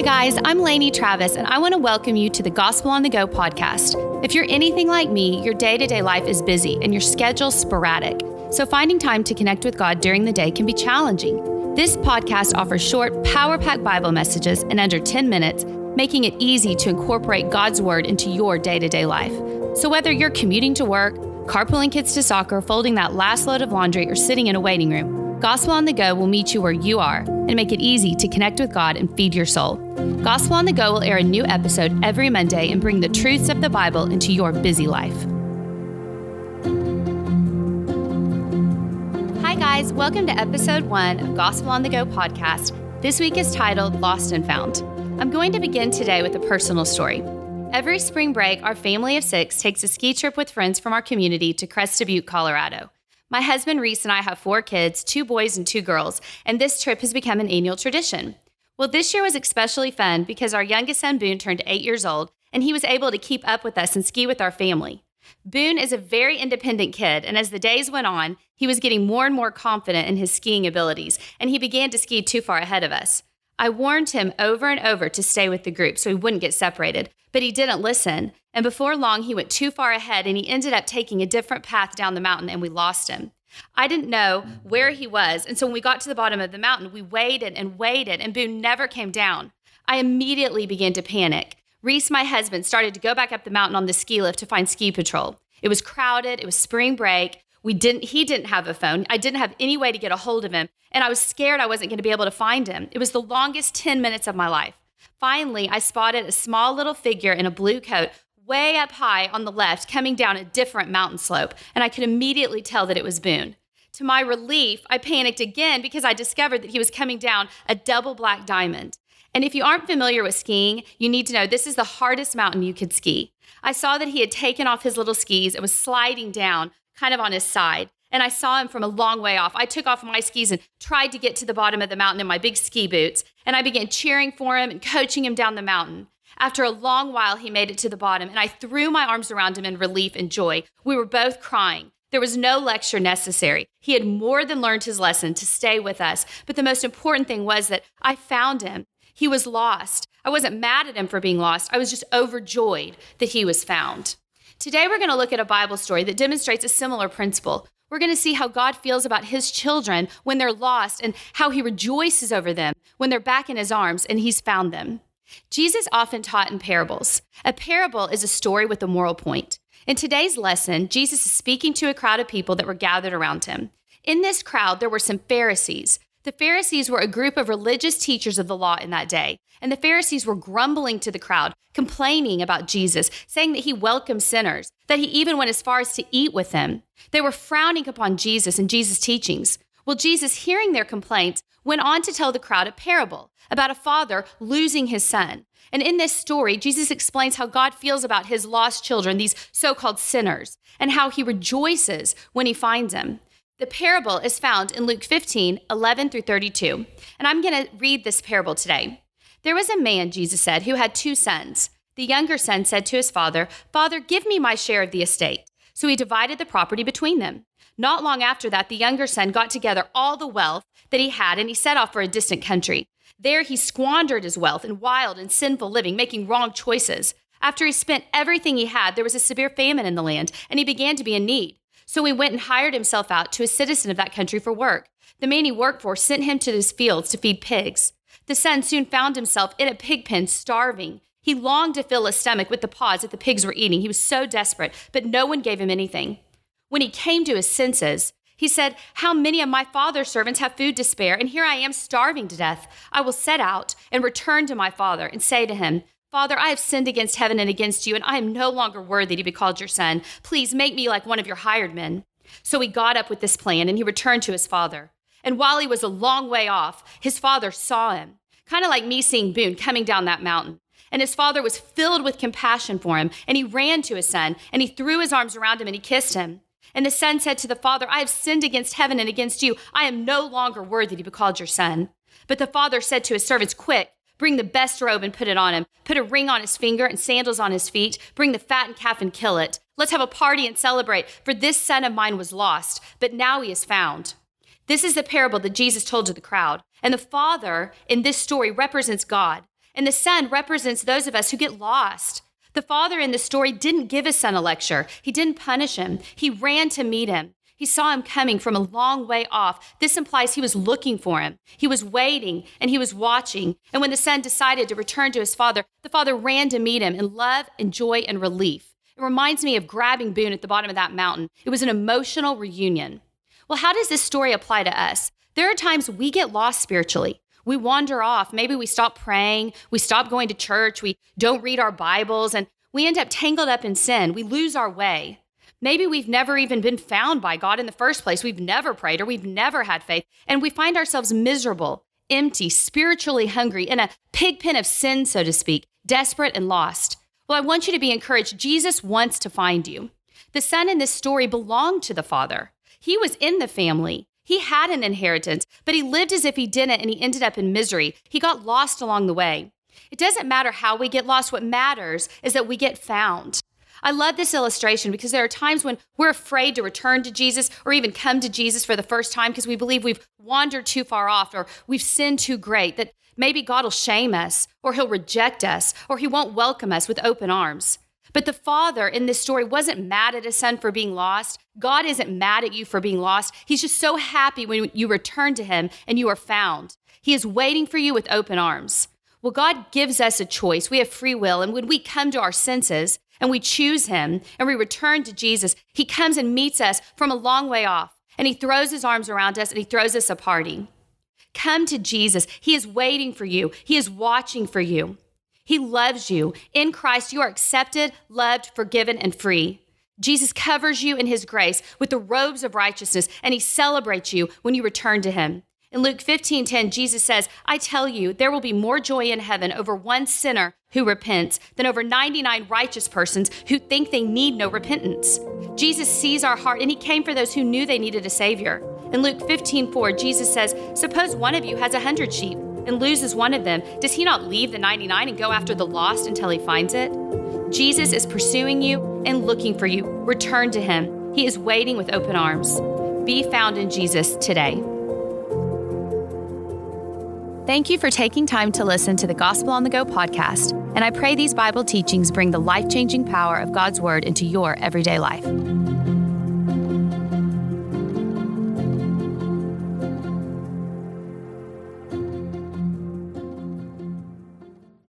Hi, guys, I'm Lainey Travis, and I want to welcome you to the Gospel on the Go podcast. If you're anything like me, your day to day life is busy and your schedule's sporadic. So, finding time to connect with God during the day can be challenging. This podcast offers short, power packed Bible messages in under 10 minutes, making it easy to incorporate God's Word into your day to day life. So, whether you're commuting to work, carpooling kids to soccer, folding that last load of laundry, or sitting in a waiting room, Gospel on the Go will meet you where you are and make it easy to connect with God and feed your soul. Gospel on the Go will air a new episode every Monday and bring the truths of the Bible into your busy life. Hi, guys. Welcome to episode one of Gospel on the Go podcast. This week is titled Lost and Found. I'm going to begin today with a personal story. Every spring break, our family of six takes a ski trip with friends from our community to Crested Butte, Colorado. My husband Reese and I have four kids, two boys and two girls, and this trip has become an annual tradition. Well, this year was especially fun because our youngest son Boone turned eight years old and he was able to keep up with us and ski with our family. Boone is a very independent kid, and as the days went on, he was getting more and more confident in his skiing abilities, and he began to ski too far ahead of us. I warned him over and over to stay with the group so he wouldn't get separated, but he didn't listen. And before long, he went too far ahead and he ended up taking a different path down the mountain and we lost him. I didn't know where he was. And so when we got to the bottom of the mountain, we waited and waited, and Boone never came down. I immediately began to panic. Reese, my husband, started to go back up the mountain on the ski lift to find ski patrol. It was crowded, it was spring break. We didn't he didn't have a phone. I didn't have any way to get a hold of him, and I was scared I wasn't going to be able to find him. It was the longest 10 minutes of my life. Finally, I spotted a small little figure in a blue coat way up high on the left, coming down a different mountain slope, and I could immediately tell that it was Boone. To my relief, I panicked again because I discovered that he was coming down a double black diamond. And if you aren't familiar with skiing, you need to know this is the hardest mountain you could ski. I saw that he had taken off his little skis and was sliding down kind of on his side. And I saw him from a long way off. I took off my skis and tried to get to the bottom of the mountain in my big ski boots. And I began cheering for him and coaching him down the mountain. After a long while, he made it to the bottom, and I threw my arms around him in relief and joy. We were both crying. There was no lecture necessary. He had more than learned his lesson to stay with us. But the most important thing was that I found him. He was lost. I wasn't mad at him for being lost. I was just overjoyed that he was found. Today, we're going to look at a Bible story that demonstrates a similar principle. We're going to see how God feels about his children when they're lost and how he rejoices over them when they're back in his arms and he's found them. Jesus often taught in parables. A parable is a story with a moral point. In today's lesson, Jesus is speaking to a crowd of people that were gathered around him. In this crowd, there were some Pharisees. The Pharisees were a group of religious teachers of the law in that day, and the Pharisees were grumbling to the crowd, complaining about Jesus, saying that he welcomed sinners, that he even went as far as to eat with them. They were frowning upon Jesus and Jesus' teachings. Well, Jesus, hearing their complaints, went on to tell the crowd a parable about a father losing his son. And in this story, Jesus explains how God feels about his lost children, these so called sinners, and how he rejoices when he finds them. The parable is found in Luke 15, 11 through 32. And I'm going to read this parable today. There was a man, Jesus said, who had two sons. The younger son said to his father, Father, give me my share of the estate. So he divided the property between them. Not long after that, the younger son got together all the wealth that he had and he set off for a distant country. There, he squandered his wealth in wild and sinful living, making wrong choices. After he spent everything he had, there was a severe famine in the land, and he began to be in need. So he went and hired himself out to a citizen of that country for work. The man he worked for sent him to his fields to feed pigs. The son soon found himself in a pig pen, starving. He longed to fill his stomach with the pods that the pigs were eating. He was so desperate, but no one gave him anything. When he came to his senses, he said, How many of my father's servants have food to spare, and here I am starving to death? I will set out and return to my father and say to him, Father, I have sinned against heaven and against you, and I am no longer worthy to be called your son. Please make me like one of your hired men. So he got up with this plan and he returned to his father. And while he was a long way off, his father saw him, kind of like me seeing Boone coming down that mountain. And his father was filled with compassion for him, and he ran to his son, and he threw his arms around him and he kissed him. And the son said to the father, I have sinned against heaven and against you. I am no longer worthy to be called your son. But the father said to his servants, Quick, bring the best robe and put it on him. Put a ring on his finger and sandals on his feet. Bring the fattened calf and kill it. Let's have a party and celebrate, for this son of mine was lost, but now he is found. This is the parable that Jesus told to the crowd. And the father in this story represents God. And the son represents those of us who get lost. The father in the story didn't give his son a lecture, he didn't punish him. He ran to meet him. He saw him coming from a long way off. This implies he was looking for him. He was waiting and he was watching. And when the son decided to return to his father, the father ran to meet him in love and joy and relief. It reminds me of grabbing Boone at the bottom of that mountain. It was an emotional reunion. Well, how does this story apply to us? There are times we get lost spiritually. We wander off. Maybe we stop praying. We stop going to church. We don't read our Bibles and we end up tangled up in sin. We lose our way. Maybe we've never even been found by God in the first place. We've never prayed or we've never had faith, and we find ourselves miserable, empty, spiritually hungry, in a pig pen of sin, so to speak, desperate and lost. Well, I want you to be encouraged. Jesus wants to find you. The son in this story belonged to the father, he was in the family. He had an inheritance, but he lived as if he didn't and he ended up in misery. He got lost along the way. It doesn't matter how we get lost. What matters is that we get found. I love this illustration because there are times when we're afraid to return to Jesus or even come to Jesus for the first time because we believe we've wandered too far off or we've sinned too great, that maybe God will shame us or he'll reject us or he won't welcome us with open arms. But the father in this story wasn't mad at his son for being lost. God isn't mad at you for being lost. He's just so happy when you return to him and you are found. He is waiting for you with open arms. Well, God gives us a choice. We have free will. And when we come to our senses, and we choose him and we return to Jesus, he comes and meets us from a long way off and he throws his arms around us and he throws us a party. Come to Jesus. He is waiting for you, he is watching for you. He loves you. In Christ, you are accepted, loved, forgiven, and free. Jesus covers you in his grace with the robes of righteousness, and he celebrates you when you return to him. In Luke 15 10, Jesus says, I tell you, there will be more joy in heaven over one sinner who repents than over 99 righteous persons who think they need no repentance. Jesus sees our heart, and he came for those who knew they needed a Savior. In Luke 15 4, Jesus says, Suppose one of you has a hundred sheep and loses one of them. Does he not leave the 99 and go after the lost until he finds it? Jesus is pursuing you and looking for you. Return to him. He is waiting with open arms. Be found in Jesus today. Thank you for taking time to listen to the Gospel on the Go podcast, and I pray these Bible teachings bring the life changing power of God's Word into your everyday life.